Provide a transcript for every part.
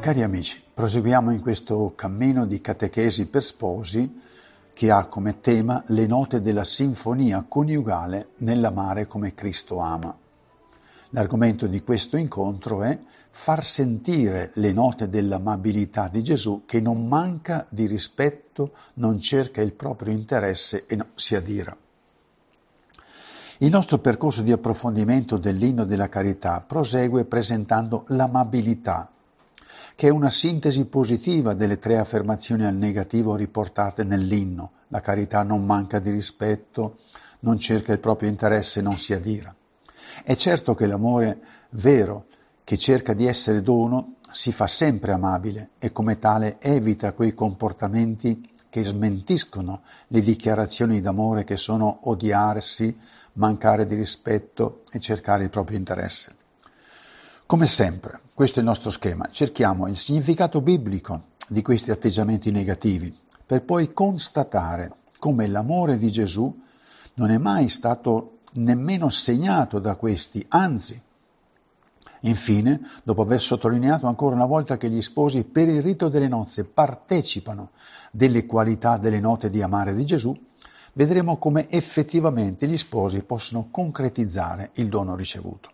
Cari amici, proseguiamo in questo cammino di catechesi per sposi che ha come tema le note della sinfonia coniugale nell'amare come Cristo ama. L'argomento di questo incontro è far sentire le note dell'amabilità di Gesù che non manca di rispetto, non cerca il proprio interesse e non si adira. Il nostro percorso di approfondimento dell'inno della carità prosegue presentando l'amabilità che è una sintesi positiva delle tre affermazioni al negativo riportate nell'inno. La carità non manca di rispetto, non cerca il proprio interesse, non si adira. È certo che l'amore vero, che cerca di essere dono, si fa sempre amabile e come tale evita quei comportamenti che smentiscono le dichiarazioni d'amore che sono odiarsi, mancare di rispetto e cercare il proprio interesse. Come sempre, questo è il nostro schema, cerchiamo il significato biblico di questi atteggiamenti negativi per poi constatare come l'amore di Gesù non è mai stato nemmeno segnato da questi, anzi. Infine, dopo aver sottolineato ancora una volta che gli sposi per il rito delle nozze partecipano delle qualità delle note di amare di Gesù, vedremo come effettivamente gli sposi possono concretizzare il dono ricevuto.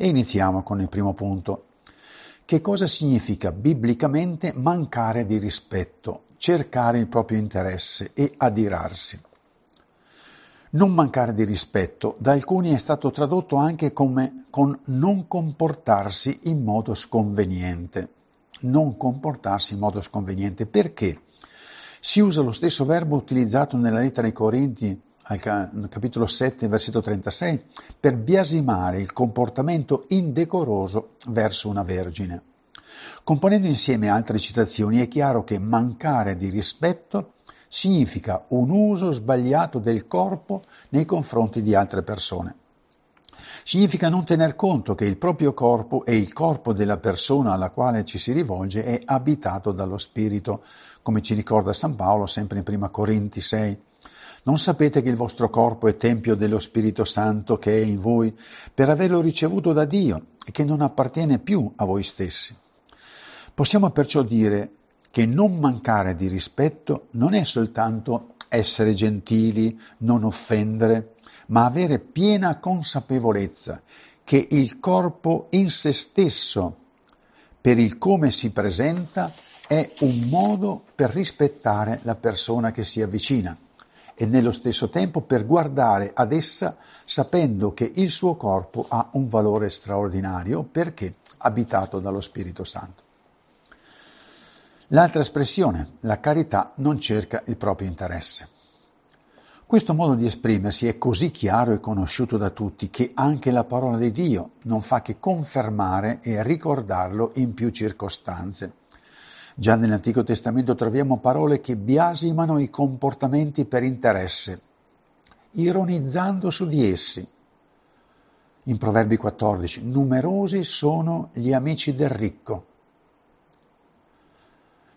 E iniziamo con il primo punto. Che cosa significa biblicamente mancare di rispetto, cercare il proprio interesse e adirarsi? Non mancare di rispetto da alcuni è stato tradotto anche come con non comportarsi in modo sconveniente. Non comportarsi in modo sconveniente perché? Si usa lo stesso verbo utilizzato nella lettera ai Corinti al capitolo 7, versetto 36, per biasimare il comportamento indecoroso verso una vergine. Componendo insieme altre citazioni è chiaro che mancare di rispetto significa un uso sbagliato del corpo nei confronti di altre persone. Significa non tener conto che il proprio corpo e il corpo della persona alla quale ci si rivolge è abitato dallo Spirito, come ci ricorda San Paolo sempre in 1 Corinti 6. Non sapete che il vostro corpo è tempio dello Spirito Santo che è in voi per averlo ricevuto da Dio e che non appartiene più a voi stessi. Possiamo perciò dire che non mancare di rispetto non è soltanto essere gentili, non offendere, ma avere piena consapevolezza che il corpo in se stesso, per il come si presenta, è un modo per rispettare la persona che si avvicina e nello stesso tempo per guardare ad essa sapendo che il suo corpo ha un valore straordinario perché abitato dallo Spirito Santo. L'altra espressione, la carità non cerca il proprio interesse. Questo modo di esprimersi è così chiaro e conosciuto da tutti che anche la parola di Dio non fa che confermare e ricordarlo in più circostanze. Già nell'Antico Testamento troviamo parole che biasimano i comportamenti per interesse, ironizzando su di essi. In Proverbi 14, numerosi sono gli amici del ricco.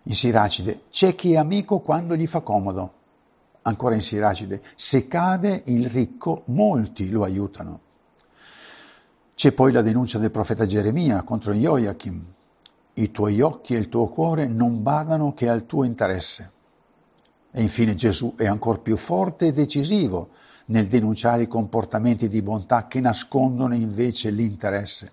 In Siracide, c'è chi è amico quando gli fa comodo. Ancora in Siracide, se cade il ricco, molti lo aiutano. C'è poi la denuncia del profeta Geremia contro Joachim, i tuoi occhi e il tuo cuore non badano che al tuo interesse. E infine Gesù è ancora più forte e decisivo nel denunciare i comportamenti di bontà che nascondono invece l'interesse.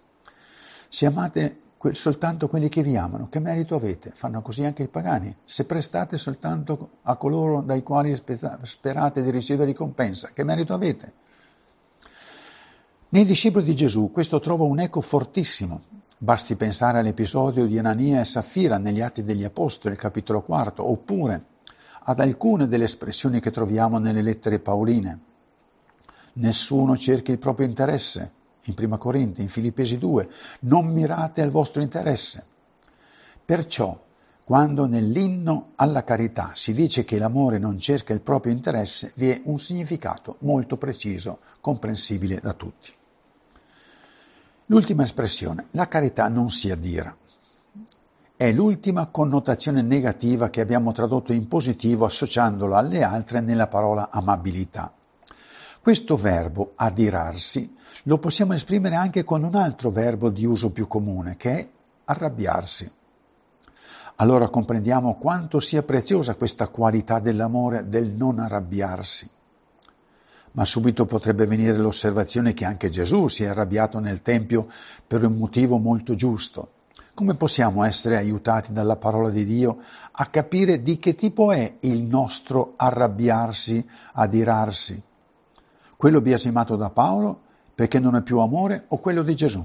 Se amate soltanto quelli che vi amano, che merito avete? Fanno così anche i pagani. Se prestate soltanto a coloro dai quali sperate di ricevere ricompensa, che merito avete? Nei discepoli di Gesù questo trova un eco fortissimo Basti pensare all'episodio di Anania e Saffira negli Atti degli Apostoli, capitolo 4, oppure ad alcune delle espressioni che troviamo nelle lettere paoline. Nessuno cerchi il proprio interesse, in Prima Corinti, in Filippesi 2, non mirate al vostro interesse. Perciò, quando nell'inno alla carità si dice che l'amore non cerca il proprio interesse, vi è un significato molto preciso, comprensibile da tutti. L'ultima espressione, la carità non si addira. È l'ultima connotazione negativa che abbiamo tradotto in positivo associandola alle altre nella parola amabilità. Questo verbo adirarsi lo possiamo esprimere anche con un altro verbo di uso più comune, che è arrabbiarsi. allora comprendiamo quanto sia preziosa questa qualità dell'amore del non arrabbiarsi. Ma subito potrebbe venire l'osservazione che anche Gesù si è arrabbiato nel Tempio per un motivo molto giusto. Come possiamo essere aiutati dalla parola di Dio a capire di che tipo è il nostro arrabbiarsi, adirarsi? Quello biasimato da Paolo perché non è più amore o quello di Gesù?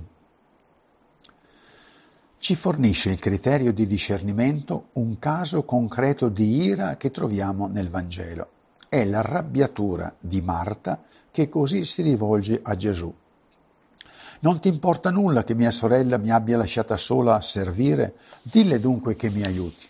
Ci fornisce il criterio di discernimento un caso concreto di ira che troviamo nel Vangelo. È l'arrabbiatura di Marta che così si rivolge a Gesù. Non ti importa nulla che mia sorella mi abbia lasciata sola a servire? Dille dunque che mi aiuti.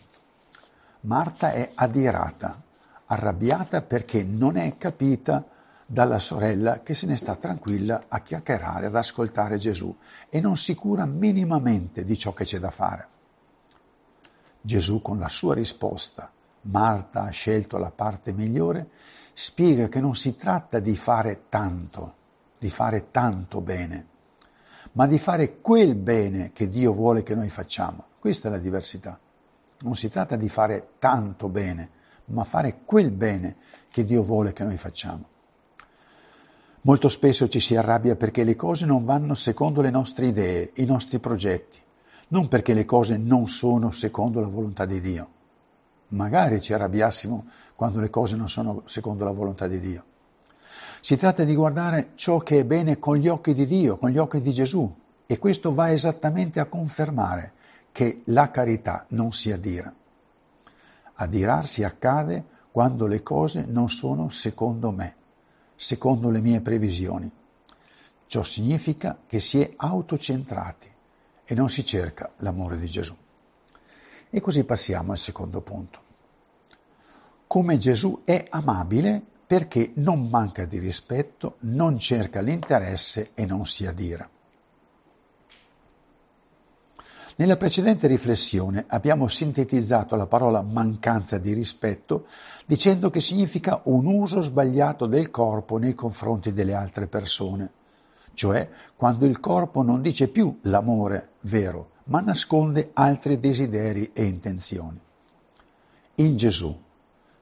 Marta è adirata, arrabbiata perché non è capita dalla sorella che se ne sta tranquilla a chiacchierare, ad ascoltare Gesù e non si cura minimamente di ciò che c'è da fare. Gesù con la sua risposta, Marta ha scelto la parte migliore, spiega che non si tratta di fare tanto, di fare tanto bene, ma di fare quel bene che Dio vuole che noi facciamo. Questa è la diversità. Non si tratta di fare tanto bene, ma fare quel bene che Dio vuole che noi facciamo. Molto spesso ci si arrabbia perché le cose non vanno secondo le nostre idee, i nostri progetti, non perché le cose non sono secondo la volontà di Dio. Magari ci arrabbiassimo quando le cose non sono secondo la volontà di Dio. Si tratta di guardare ciò che è bene con gli occhi di Dio, con gli occhi di Gesù, e questo va esattamente a confermare che la carità non si adira. Adirarsi accade quando le cose non sono secondo me, secondo le mie previsioni. Ciò significa che si è autocentrati e non si cerca l'amore di Gesù. E così passiamo al secondo punto. Come Gesù è amabile perché non manca di rispetto, non cerca l'interesse e non si adira. Nella precedente riflessione abbiamo sintetizzato la parola mancanza di rispetto dicendo che significa un uso sbagliato del corpo nei confronti delle altre persone, cioè quando il corpo non dice più l'amore vero, ma nasconde altri desideri e intenzioni. In Gesù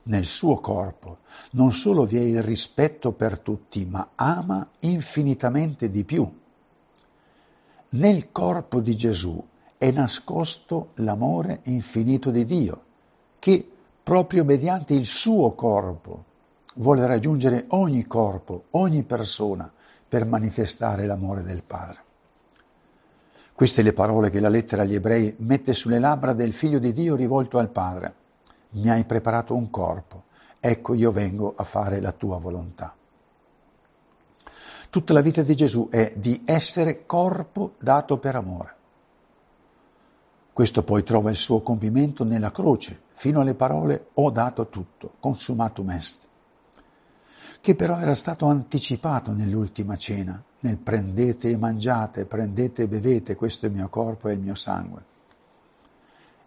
nel suo corpo non solo vi è il rispetto per tutti, ma ama infinitamente di più. Nel corpo di Gesù è nascosto l'amore infinito di Dio, che proprio mediante il suo corpo vuole raggiungere ogni corpo, ogni persona, per manifestare l'amore del Padre. Queste le parole che la lettera agli ebrei mette sulle labbra del figlio di Dio rivolto al Padre mi hai preparato un corpo, ecco io vengo a fare la tua volontà. Tutta la vita di Gesù è di essere corpo dato per amore. Questo poi trova il suo compimento nella croce, fino alle parole ho dato tutto, consumatum est, che però era stato anticipato nell'ultima cena, nel prendete e mangiate, prendete e bevete, questo è il mio corpo e il mio sangue.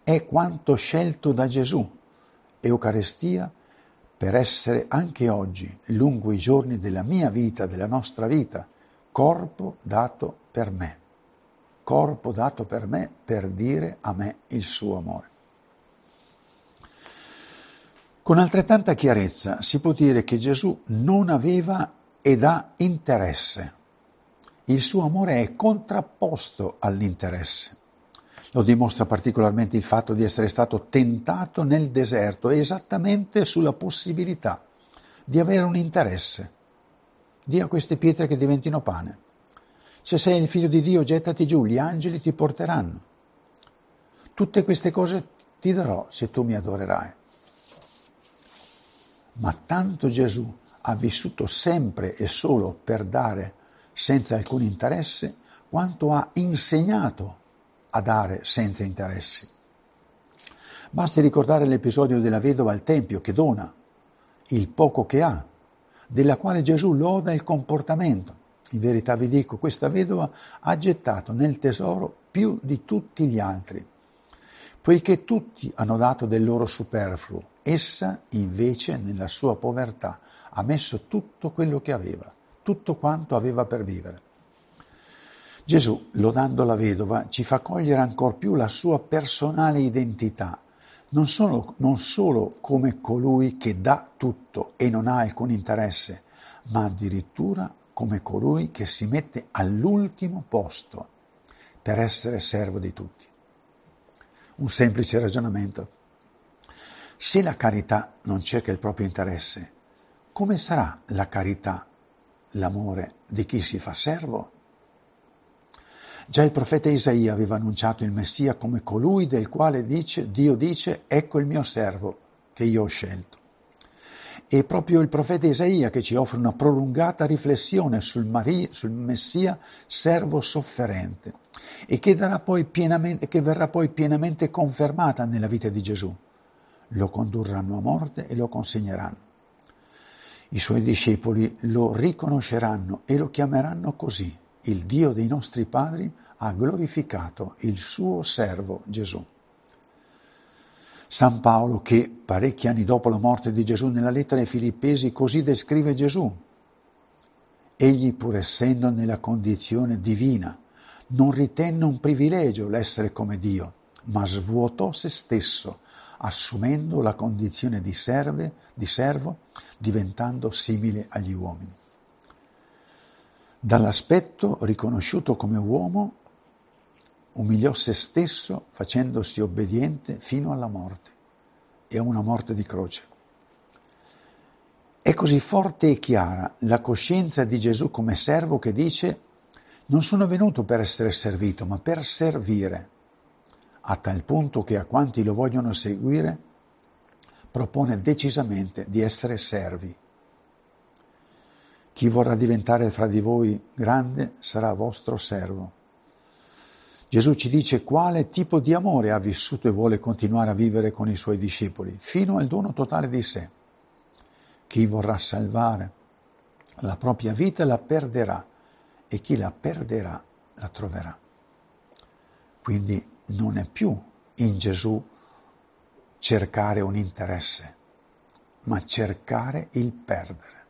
È quanto scelto da Gesù, Eucaristia per essere anche oggi, lungo i giorni della mia vita, della nostra vita, corpo dato per me, corpo dato per me per dire a me il suo amore. Con altrettanta chiarezza si può dire che Gesù non aveva ed ha interesse. Il suo amore è contrapposto all'interesse. Lo dimostra particolarmente il fatto di essere stato tentato nel deserto esattamente sulla possibilità di avere un interesse. A queste pietre che diventino pane. Se sei il figlio di Dio, gettati giù, gli angeli ti porteranno. Tutte queste cose ti darò se tu mi adorerai. Ma tanto Gesù ha vissuto sempre e solo per dare senza alcun interesse, quanto ha insegnato a dare senza interessi. Basti ricordare l'episodio della vedova al Tempio che dona il poco che ha, della quale Gesù loda il comportamento. In verità vi dico, questa vedova ha gettato nel tesoro più di tutti gli altri, poiché tutti hanno dato del loro superfluo, essa invece nella sua povertà ha messo tutto quello che aveva, tutto quanto aveva per vivere. Gesù, lodando la vedova, ci fa cogliere ancor più la sua personale identità, non solo, non solo come colui che dà tutto e non ha alcun interesse, ma addirittura come colui che si mette all'ultimo posto per essere servo di tutti. Un semplice ragionamento. Se la carità non cerca il proprio interesse, come sarà la carità, l'amore di chi si fa servo? Già il profeta Isaia aveva annunciato il Messia come colui del quale dice, Dio dice, ecco il mio servo che io ho scelto. È proprio il profeta Isaia che ci offre una prolungata riflessione sul, Maria, sul Messia servo sofferente e che, poi che verrà poi pienamente confermata nella vita di Gesù. Lo condurranno a morte e lo consegneranno. I suoi discepoli lo riconosceranno e lo chiameranno così. Il Dio dei nostri padri ha glorificato il suo servo Gesù. San Paolo, che parecchi anni dopo la morte di Gesù nella lettera ai Filippesi così descrive Gesù. Egli, pur essendo nella condizione divina, non ritenne un privilegio l'essere come Dio, ma svuotò se stesso, assumendo la condizione di, serve, di servo, diventando simile agli uomini. Dall'aspetto riconosciuto come uomo, umiliò se stesso facendosi obbediente fino alla morte e a una morte di croce. È così forte e chiara la coscienza di Gesù come servo che dice non sono venuto per essere servito, ma per servire, a tal punto che a quanti lo vogliono seguire propone decisamente di essere servi. Chi vorrà diventare fra di voi grande sarà vostro servo. Gesù ci dice quale tipo di amore ha vissuto e vuole continuare a vivere con i suoi discepoli, fino al dono totale di sé. Chi vorrà salvare la propria vita la perderà e chi la perderà la troverà. Quindi non è più in Gesù cercare un interesse, ma cercare il perdere.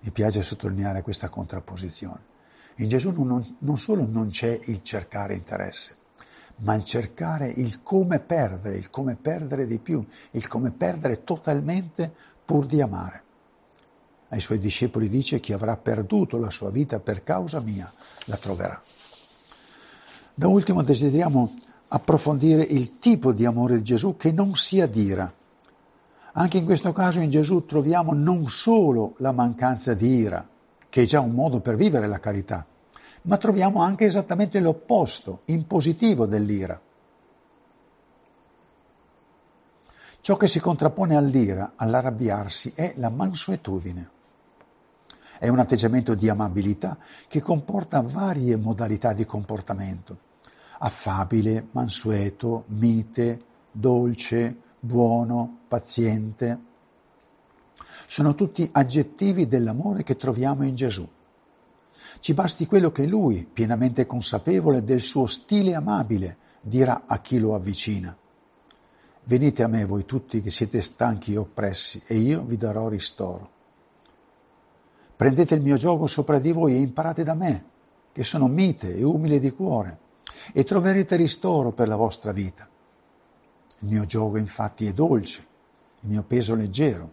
Mi piace sottolineare questa contrapposizione. In Gesù non, non solo non c'è il cercare interesse, ma il cercare il come perdere, il come perdere di più, il come perdere totalmente pur di amare. Ai suoi discepoli dice chi avrà perduto la sua vita per causa mia la troverà. Da ultimo desideriamo approfondire il tipo di amore di Gesù che non sia ira. Anche in questo caso in Gesù troviamo non solo la mancanza di ira, che è già un modo per vivere la carità, ma troviamo anche esattamente l'opposto, in positivo dell'ira. Ciò che si contrappone all'ira, all'arrabbiarsi, è la mansuetudine. È un atteggiamento di amabilità che comporta varie modalità di comportamento. Affabile, mansueto, mite, dolce, buono, paziente, sono tutti aggettivi dell'amore che troviamo in Gesù. Ci basti quello che lui, pienamente consapevole del suo stile amabile, dirà a chi lo avvicina. Venite a me voi tutti che siete stanchi e oppressi, e io vi darò ristoro. Prendete il mio gioco sopra di voi e imparate da me, che sono mite e umile di cuore, e troverete ristoro per la vostra vita. Il mio gioco infatti è dolce, il mio peso leggero.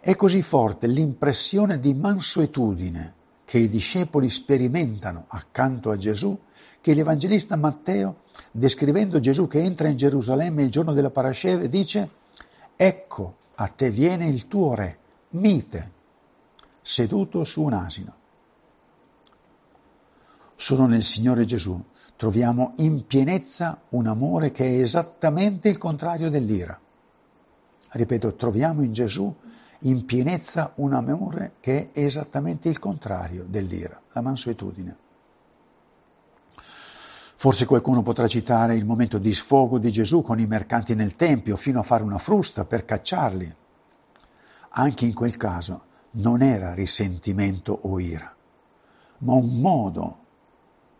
È così forte l'impressione di mansuetudine che i discepoli sperimentano accanto a Gesù che l'Evangelista Matteo, descrivendo Gesù che entra in Gerusalemme il giorno della Parasceve, dice Ecco, a te viene il tuo re, mite, seduto su un asino. Solo nel Signore Gesù troviamo in pienezza un amore che è esattamente il contrario dell'ira. Ripeto, troviamo in Gesù in pienezza un amore che è esattamente il contrario dell'ira, la mansuetudine. Forse qualcuno potrà citare il momento di sfogo di Gesù con i mercanti nel Tempio fino a fare una frusta per cacciarli. Anche in quel caso non era risentimento o ira, ma un modo,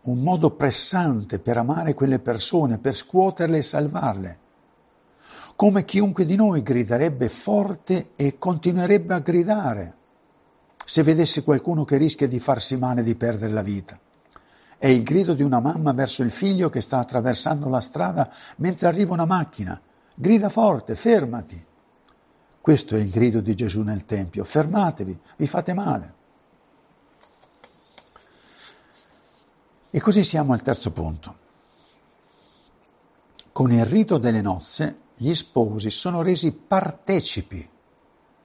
un modo pressante per amare quelle persone, per scuoterle e salvarle come chiunque di noi griderebbe forte e continuerebbe a gridare se vedessi qualcuno che rischia di farsi male di perdere la vita. È il grido di una mamma verso il figlio che sta attraversando la strada mentre arriva una macchina. Grida forte, fermati. Questo è il grido di Gesù nel Tempio. Fermatevi, vi fate male. E così siamo al terzo punto. Con il rito delle nozze gli sposi sono resi partecipi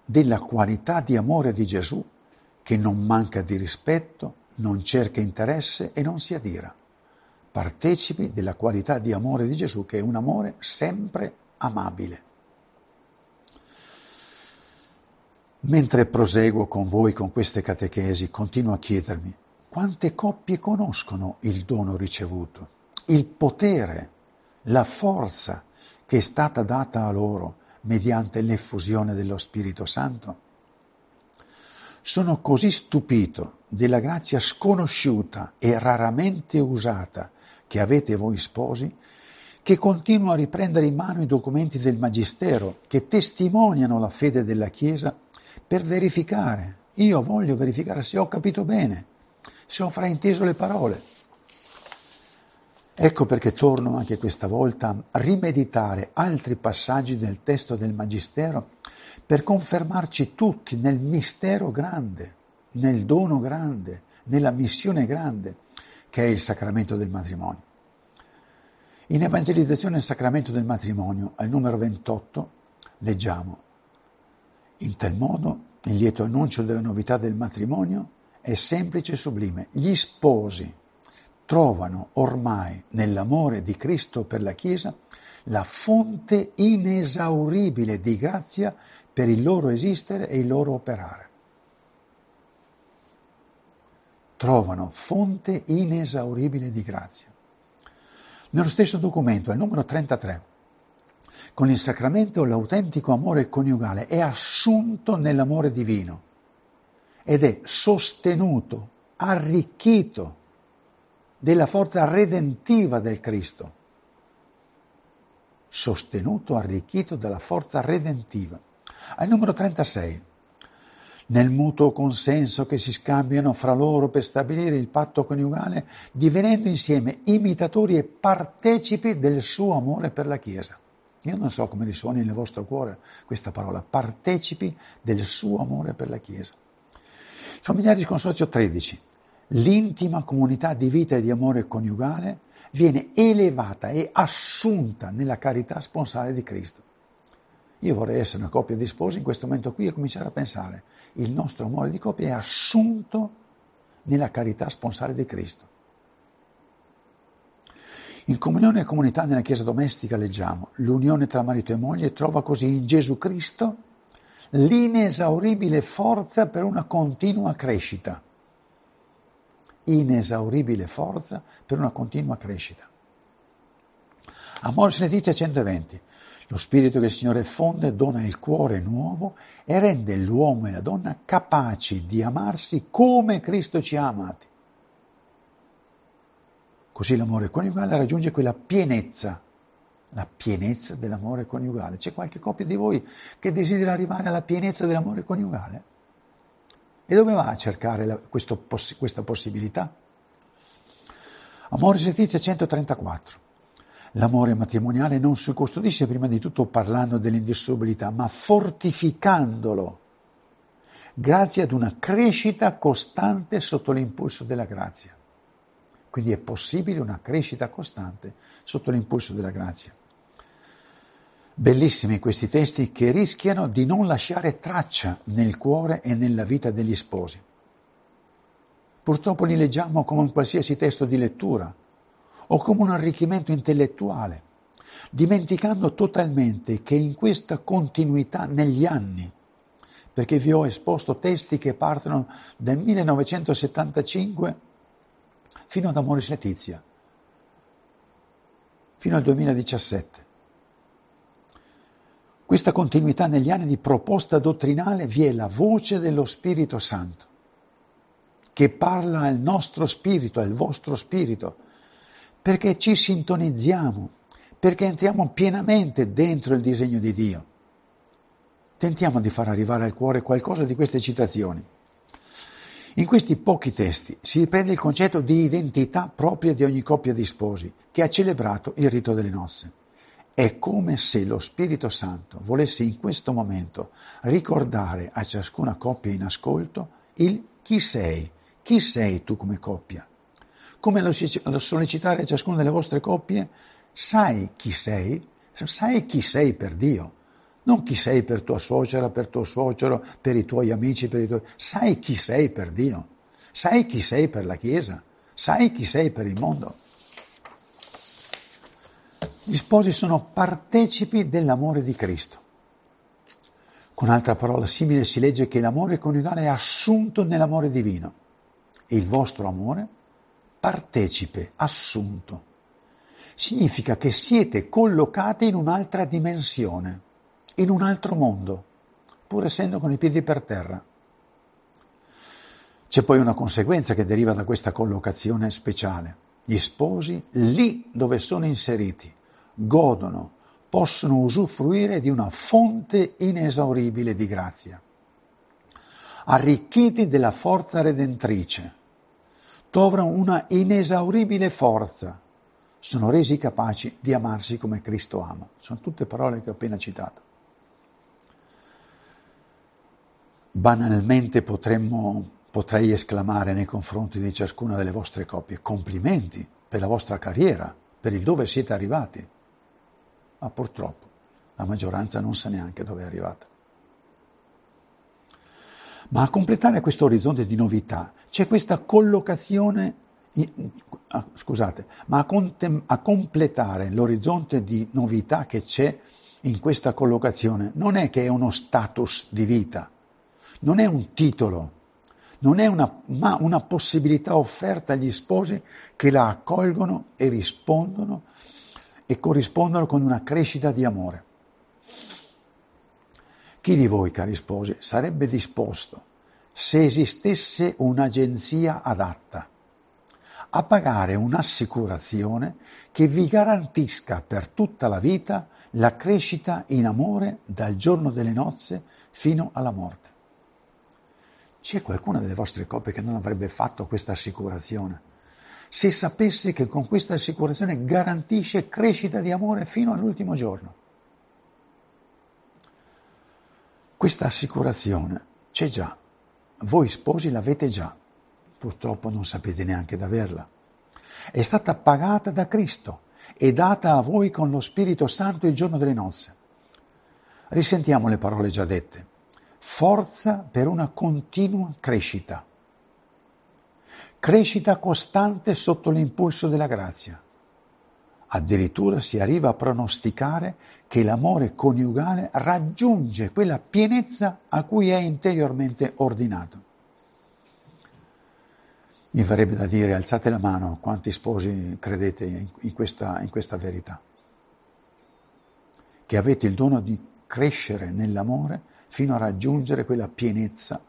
della qualità di amore di Gesù che non manca di rispetto, non cerca interesse e non si adira. Partecipi della qualità di amore di Gesù che è un amore sempre amabile. Mentre proseguo con voi con queste catechesi, continuo a chiedermi quante coppie conoscono il dono ricevuto, il potere, la forza che è stata data a loro mediante l'effusione dello Spirito Santo? Sono così stupito della grazia sconosciuta e raramente usata che avete voi sposi, che continuo a riprendere in mano i documenti del Magistero che testimoniano la fede della Chiesa per verificare. Io voglio verificare se ho capito bene, se ho frainteso le parole. Ecco perché torno anche questa volta a rimeditare altri passaggi del testo del Magistero per confermarci tutti nel mistero grande, nel dono grande, nella missione grande che è il sacramento del matrimonio. In Evangelizzazione del sacramento del matrimonio, al numero 28, leggiamo In tal modo il lieto annuncio della novità del matrimonio è semplice e sublime. Gli sposi trovano ormai nell'amore di Cristo per la Chiesa la fonte inesauribile di grazia per il loro esistere e il loro operare. Trovano fonte inesauribile di grazia. Nello stesso documento, al numero 33, con il sacramento l'autentico amore coniugale è assunto nell'amore divino ed è sostenuto, arricchito della forza redentiva del Cristo. Sostenuto, arricchito dalla forza redentiva. Al numero 36. Nel mutuo consenso che si scambiano fra loro per stabilire il patto coniugale, divenendo insieme imitatori e partecipi del suo amore per la Chiesa. Io non so come risuoni nel vostro cuore questa parola, partecipi del suo amore per la Chiesa. Familiari di Consorzio 13. L'intima comunità di vita e di amore coniugale viene elevata e assunta nella carità sponsale di Cristo. Io vorrei essere una coppia di sposi in questo momento qui e cominciare a pensare, il nostro amore di coppia è assunto nella carità sponsale di Cristo. In comunione e comunità nella Chiesa domestica leggiamo, l'unione tra marito e moglie trova così in Gesù Cristo l'inesauribile forza per una continua crescita. Inesauribile forza per una continua crescita. Amoris Letizia 120. Lo spirito che il Signore fonde dona il cuore nuovo e rende l'uomo e la donna capaci di amarsi come Cristo ci ha amati. Così l'amore coniugale raggiunge quella pienezza, la pienezza dell'amore coniugale. C'è qualche coppia di voi che desidera arrivare alla pienezza dell'amore coniugale? E dove va a cercare la, questo, questa possibilità? Amore Letizia 134. L'amore matrimoniale non si custodisce prima di tutto parlando dell'indissolubilità, ma fortificandolo, grazie ad una crescita costante sotto l'impulso della grazia. Quindi è possibile una crescita costante sotto l'impulso della grazia. Bellissimi questi testi che rischiano di non lasciare traccia nel cuore e nella vita degli sposi. Purtroppo li leggiamo come un qualsiasi testo di lettura, o come un arricchimento intellettuale, dimenticando totalmente che in questa continuità negli anni, perché vi ho esposto testi che partono dal 1975 fino ad Amoris Letizia, fino al 2017. Questa continuità negli anni di proposta dottrinale vi è la voce dello Spirito Santo, che parla al nostro spirito, al vostro spirito, perché ci sintonizziamo, perché entriamo pienamente dentro il disegno di Dio. Tentiamo di far arrivare al cuore qualcosa di queste citazioni. In questi pochi testi si riprende il concetto di identità propria di ogni coppia di sposi che ha celebrato il rito delle nozze. È come se lo Spirito Santo volesse in questo momento ricordare a ciascuna coppia in ascolto il chi sei, chi sei tu come coppia. Come lo sollecitare a ciascuna delle vostre coppie, sai chi sei, sai chi sei per Dio? Non chi sei per tua suocera, per tuo suocero, per i tuoi amici, per i tuoi... Sai chi sei per Dio, sai chi sei per la Chiesa, sai chi sei per il mondo. Gli sposi sono partecipi dell'amore di Cristo. Con altra parola simile si legge che l'amore coniugale è assunto nell'amore divino. E il vostro amore, partecipe, assunto. Significa che siete collocati in un'altra dimensione in un altro mondo, pur essendo con i piedi per terra. C'è poi una conseguenza che deriva da questa collocazione speciale. Gli sposi, lì dove sono inseriti, godono, possono usufruire di una fonte inesauribile di grazia. Arricchiti della forza redentrice, trovano una inesauribile forza, sono resi capaci di amarsi come Cristo ama. Sono tutte parole che ho appena citato. banalmente potremmo, potrei esclamare nei confronti di ciascuna delle vostre coppie, complimenti per la vostra carriera, per il dove siete arrivati. Ma purtroppo la maggioranza non sa neanche dove è arrivata. Ma a completare questo orizzonte di novità c'è questa collocazione, ah, scusate, ma a, contem- a completare l'orizzonte di novità che c'è in questa collocazione non è che è uno status di vita, non è un titolo, non è una, ma una possibilità offerta agli sposi che la accolgono e rispondono e corrispondono con una crescita di amore. Chi di voi, cari sposi, sarebbe disposto, se esistesse un'agenzia adatta, a pagare un'assicurazione che vi garantisca per tutta la vita la crescita in amore dal giorno delle nozze fino alla morte? C'è qualcuna delle vostre coppie che non avrebbe fatto questa assicurazione? Se sapesse che con questa assicurazione garantisce crescita di amore fino all'ultimo giorno. Questa assicurazione c'è già, voi sposi l'avete già, purtroppo non sapete neanche di averla. È stata pagata da Cristo e data a voi con lo Spirito Santo il giorno delle nozze. Risentiamo le parole già dette forza per una continua crescita. Crescita costante sotto l'impulso della grazia. Addirittura si arriva a pronosticare che l'amore coniugale raggiunge quella pienezza a cui è interiormente ordinato. Mi verrebbe da dire, alzate la mano, quanti sposi credete in questa, in questa verità? Che avete il dono di crescere nell'amore fino a raggiungere quella pienezza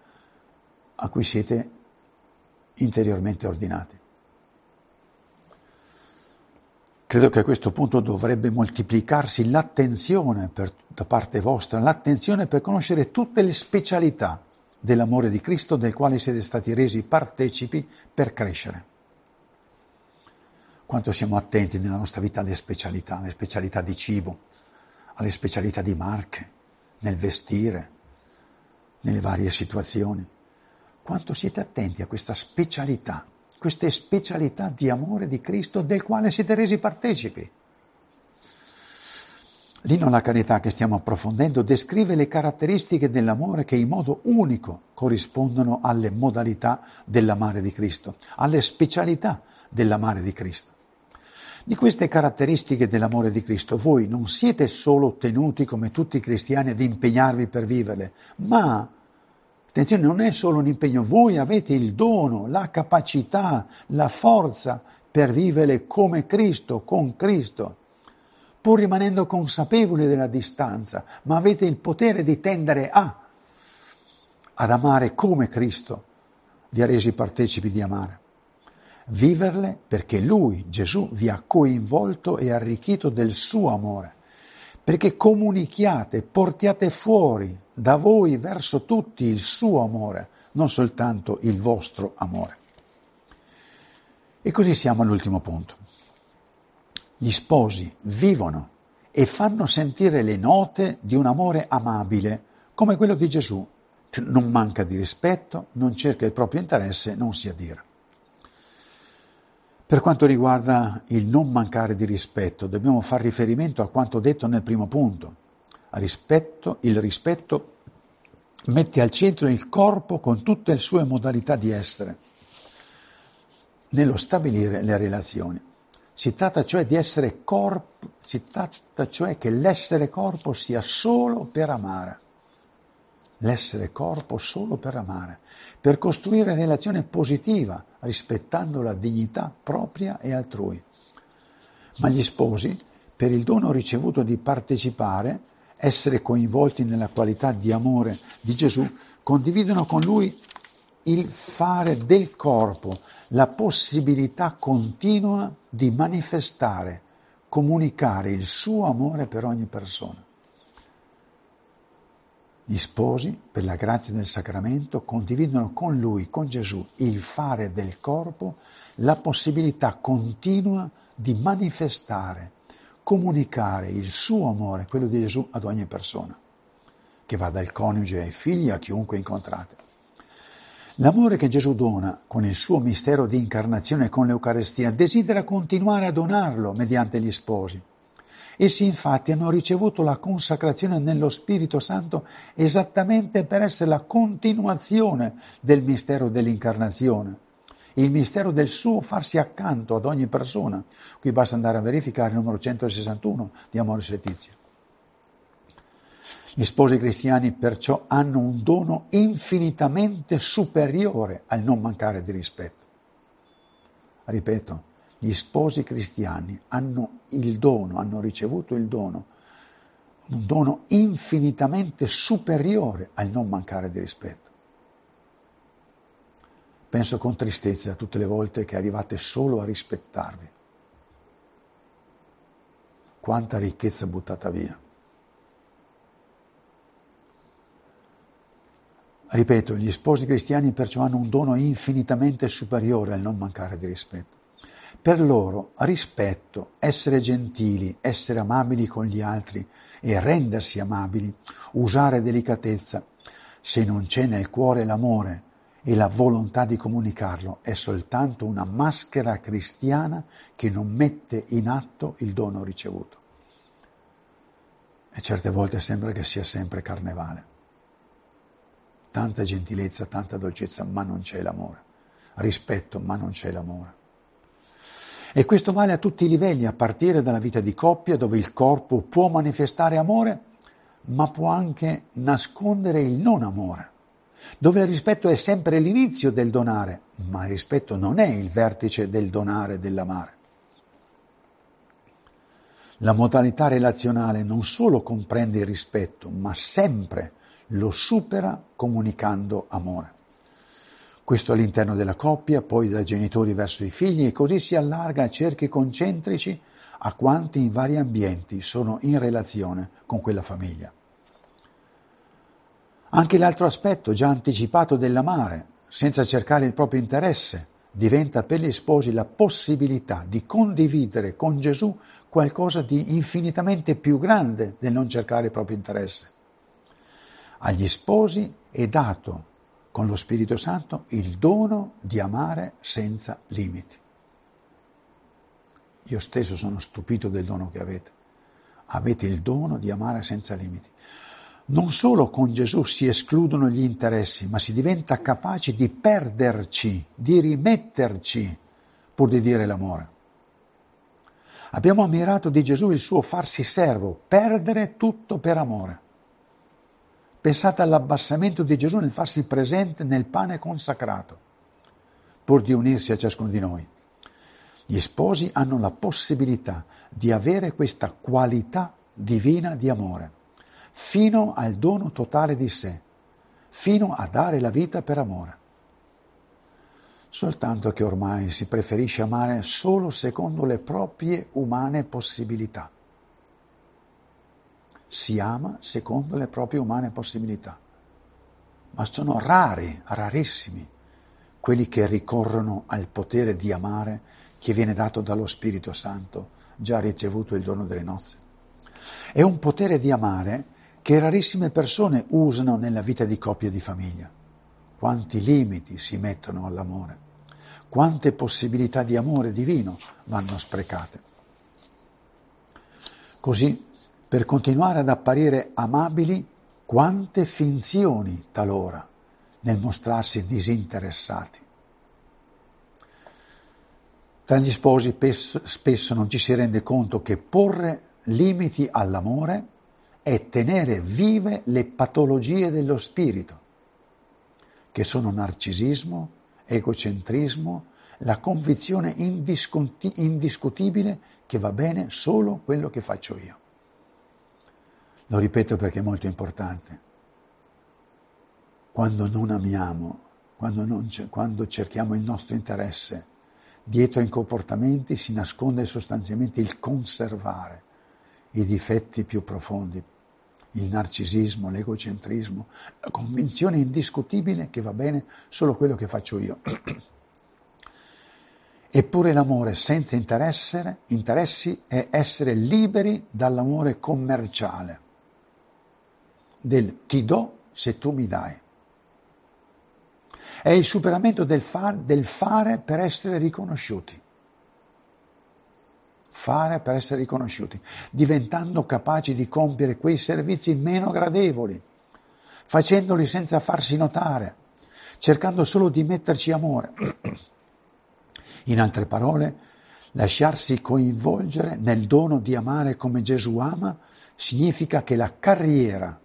a cui siete interiormente ordinati. Credo che a questo punto dovrebbe moltiplicarsi l'attenzione per, da parte vostra, l'attenzione per conoscere tutte le specialità dell'amore di Cristo del quale siete stati resi partecipi per crescere. Quanto siamo attenti nella nostra vita alle specialità, alle specialità di cibo, alle specialità di marche, nel vestire, nelle varie situazioni. Quanto siete attenti a questa specialità, queste specialità di amore di Cristo del quale siete resi partecipi. L'inno alla carità che stiamo approfondendo descrive le caratteristiche dell'amore che in modo unico corrispondono alle modalità dell'amare di Cristo, alle specialità dell'amare di Cristo. Di queste caratteristiche dell'amore di Cristo voi non siete solo tenuti come tutti i cristiani ad impegnarvi per viverle, ma Attenzione, non è solo un impegno, voi avete il dono, la capacità, la forza per vivere come Cristo, con Cristo, pur rimanendo consapevoli della distanza, ma avete il potere di tendere a, ad amare come Cristo vi ha resi partecipi di amare. Viverle perché Lui, Gesù, vi ha coinvolto e arricchito del suo amore perché comunichiate, portiate fuori da voi verso tutti il suo amore, non soltanto il vostro amore. E così siamo all'ultimo punto. Gli sposi vivono e fanno sentire le note di un amore amabile, come quello di Gesù. Non manca di rispetto, non cerca il proprio interesse, non si adira. Per quanto riguarda il non mancare di rispetto, dobbiamo fare riferimento a quanto detto nel primo punto. Rispetto, il rispetto mette al centro il corpo con tutte le sue modalità di essere nello stabilire le relazioni. Si tratta cioè di essere corpo, si tratta cioè che l'essere corpo sia solo per amare. L'essere corpo solo per amare, per costruire relazione positiva, rispettando la dignità propria e altrui. Ma gli sposi, per il dono ricevuto di partecipare, essere coinvolti nella qualità di amore di Gesù, condividono con lui il fare del corpo, la possibilità continua di manifestare, comunicare il suo amore per ogni persona. Gli sposi, per la grazia del sacramento, condividono con lui, con Gesù, il fare del corpo, la possibilità continua di manifestare, comunicare il suo amore, quello di Gesù, ad ogni persona, che va dal coniuge ai figli a chiunque incontrate. L'amore che Gesù dona con il suo mistero di incarnazione con l'Eucarestia desidera continuare a donarlo mediante gli sposi. Essi infatti hanno ricevuto la consacrazione nello Spirito Santo esattamente per essere la continuazione del mistero dell'incarnazione, il mistero del suo farsi accanto ad ogni persona. Qui basta andare a verificare il numero 161 di Amoris Letizia. Gli sposi cristiani perciò hanno un dono infinitamente superiore al non mancare di rispetto. Ripeto, gli sposi cristiani hanno il dono, hanno ricevuto il dono, un dono infinitamente superiore al non mancare di rispetto. Penso con tristezza tutte le volte che arrivate solo a rispettarvi. Quanta ricchezza buttata via. Ripeto, gli sposi cristiani perciò hanno un dono infinitamente superiore al non mancare di rispetto. Per loro rispetto, essere gentili, essere amabili con gli altri e rendersi amabili, usare delicatezza, se non c'è nel cuore l'amore e la volontà di comunicarlo, è soltanto una maschera cristiana che non mette in atto il dono ricevuto. E certe volte sembra che sia sempre carnevale tanta gentilezza, tanta dolcezza, ma non c'è l'amore. Rispetto, ma non c'è l'amore. E questo vale a tutti i livelli, a partire dalla vita di coppia, dove il corpo può manifestare amore, ma può anche nascondere il non amore, dove il rispetto è sempre l'inizio del donare, ma il rispetto non è il vertice del donare e dell'amare. La modalità relazionale non solo comprende il rispetto, ma sempre lo supera comunicando amore. Questo all'interno della coppia, poi dai genitori verso i figli e così si allarga a cerchi concentrici a quanti in vari ambienti sono in relazione con quella famiglia. Anche l'altro aspetto già anticipato dell'amare, senza cercare il proprio interesse, diventa per gli sposi la possibilità di condividere con Gesù qualcosa di infinitamente più grande del non cercare il proprio interesse. Agli sposi è dato con lo Spirito Santo il dono di amare senza limiti. Io stesso sono stupito del dono che avete. Avete il dono di amare senza limiti. Non solo con Gesù si escludono gli interessi, ma si diventa capaci di perderci, di rimetterci, pur di dire l'amore. Abbiamo ammirato di Gesù il suo farsi servo, perdere tutto per amore. Pensate all'abbassamento di Gesù nel farsi presente nel pane consacrato, pur di unirsi a ciascuno di noi. Gli sposi hanno la possibilità di avere questa qualità divina di amore, fino al dono totale di sé, fino a dare la vita per amore. Soltanto che ormai si preferisce amare solo secondo le proprie umane possibilità si ama secondo le proprie umane possibilità. ma sono rari, rarissimi, quelli che ricorrono al potere di amare che viene dato dallo Spirito Santo, già ricevuto il giorno delle nozze. È un potere di amare che rarissime persone usano nella vita di coppia e di famiglia. Quanti limiti si mettono all'amore, quante possibilità di amore divino vanno sprecate. Così, per continuare ad apparire amabili, quante finzioni talora nel mostrarsi disinteressati. Tra gli sposi spesso non ci si rende conto che porre limiti all'amore è tenere vive le patologie dello spirito, che sono narcisismo, egocentrismo, la convinzione indiscutibile che va bene solo quello che faccio io. Lo ripeto perché è molto importante. Quando non amiamo, quando, non, quando cerchiamo il nostro interesse, dietro ai comportamenti si nasconde sostanzialmente il conservare i difetti più profondi, il narcisismo, l'egocentrismo, la convinzione indiscutibile che va bene solo quello che faccio io. Eppure l'amore senza interessi è essere liberi dall'amore commerciale del ti do se tu mi dai. È il superamento del, far, del fare per essere riconosciuti. Fare per essere riconosciuti, diventando capaci di compiere quei servizi meno gradevoli, facendoli senza farsi notare, cercando solo di metterci amore. In altre parole, lasciarsi coinvolgere nel dono di amare come Gesù ama significa che la carriera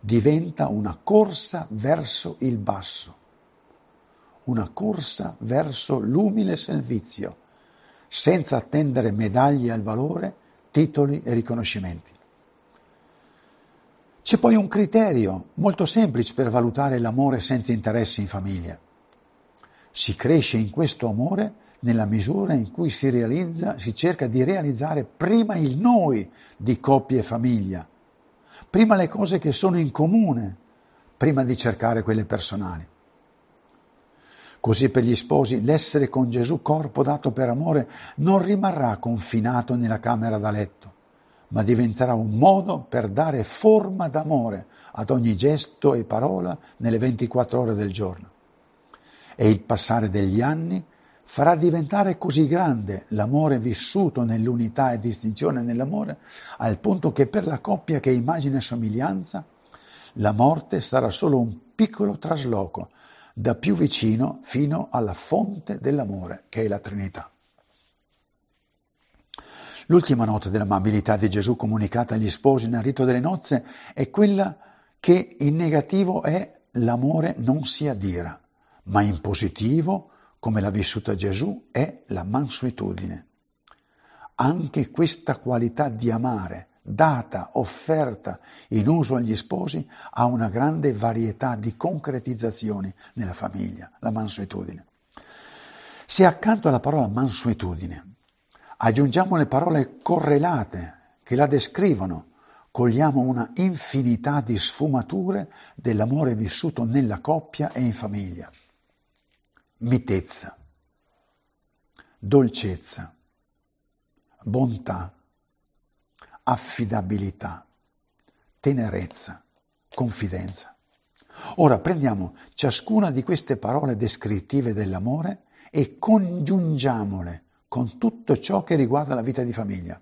diventa una corsa verso il basso, una corsa verso l'umile servizio, senza attendere medaglie al valore, titoli e riconoscimenti. C'è poi un criterio molto semplice per valutare l'amore senza interessi in famiglia. Si cresce in questo amore nella misura in cui si realizza, si cerca di realizzare prima il noi di coppia e famiglia, prima le cose che sono in comune, prima di cercare quelle personali. Così per gli sposi l'essere con Gesù, corpo dato per amore, non rimarrà confinato nella camera da letto, ma diventerà un modo per dare forma d'amore ad ogni gesto e parola nelle 24 ore del giorno. E il passare degli anni farà diventare così grande l'amore vissuto nell'unità e distinzione nell'amore, al punto che per la coppia che è immagine e somiglianza, la morte sarà solo un piccolo trasloco da più vicino fino alla fonte dell'amore, che è la Trinità. L'ultima nota dell'amabilità di Gesù comunicata agli sposi nel rito delle nozze è quella che in negativo è l'amore non si adira, ma in positivo come l'ha vissuta Gesù, è la mansuetudine. Anche questa qualità di amare, data, offerta in uso agli sposi, ha una grande varietà di concretizzazioni nella famiglia, la mansuetudine. Se accanto alla parola mansuetudine aggiungiamo le parole correlate che la descrivono, cogliamo una infinità di sfumature dell'amore vissuto nella coppia e in famiglia mitezza, dolcezza, bontà, affidabilità, tenerezza, confidenza. Ora prendiamo ciascuna di queste parole descrittive dell'amore e congiungiamole con tutto ciò che riguarda la vita di famiglia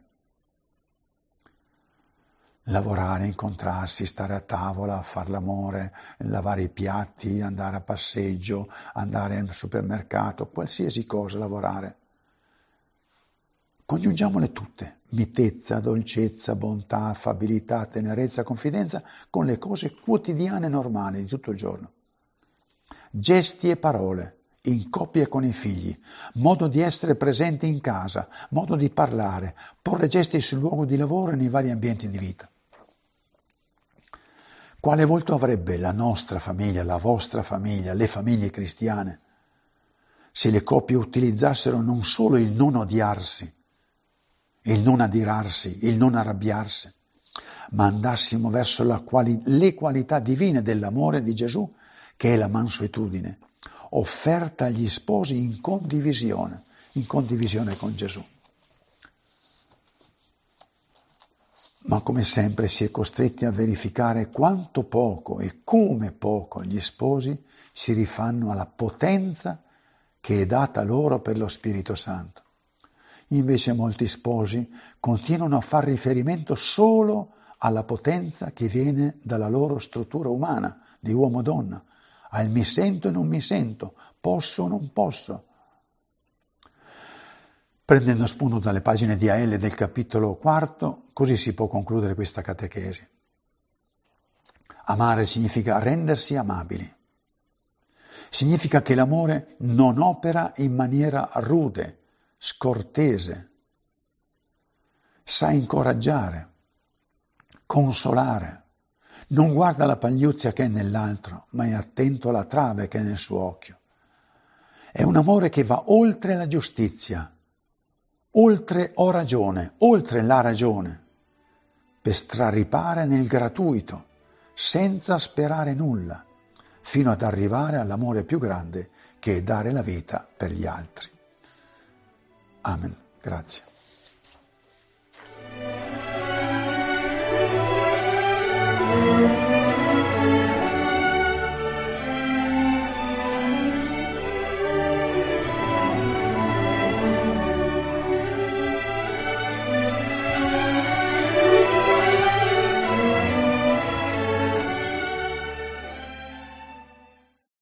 lavorare, incontrarsi, stare a tavola, far l'amore, lavare i piatti, andare a passeggio, andare al supermercato, qualsiasi cosa, lavorare. Congiungiamole tutte, mitezza, dolcezza, bontà, affabilità, tenerezza, confidenza, con le cose quotidiane normali di tutto il giorno. Gesti e parole, in coppia con i figli, modo di essere presenti in casa, modo di parlare, porre gesti sul luogo di lavoro e nei vari ambienti di vita. Quale volto avrebbe la nostra famiglia, la vostra famiglia, le famiglie cristiane, se le coppie utilizzassero non solo il non odiarsi, il non adirarsi, il non arrabbiarsi, ma andassimo verso quali- le qualità divine dell'amore di Gesù che è la mansuetudine, offerta agli sposi in condivisione, in condivisione con Gesù. Ma come sempre si è costretti a verificare quanto poco e come poco gli sposi si rifanno alla potenza che è data loro per lo Spirito Santo. Invece molti sposi continuano a far riferimento solo alla potenza che viene dalla loro struttura umana, di uomo-donna, al mi sento e non mi sento, posso o non posso. Prendendo spunto dalle pagine di AL del capitolo quarto, così si può concludere questa catechesi. Amare significa rendersi amabili. Significa che l'amore non opera in maniera rude, scortese, sa incoraggiare, consolare, non guarda la pagliuzza che è nell'altro, ma è attento alla trave che è nel suo occhio. È un amore che va oltre la giustizia, oltre ho ragione, oltre la ragione, per straripare nel gratuito, senza sperare nulla fino ad arrivare all'amore più grande che è dare la vita per gli altri. Amen. Grazie.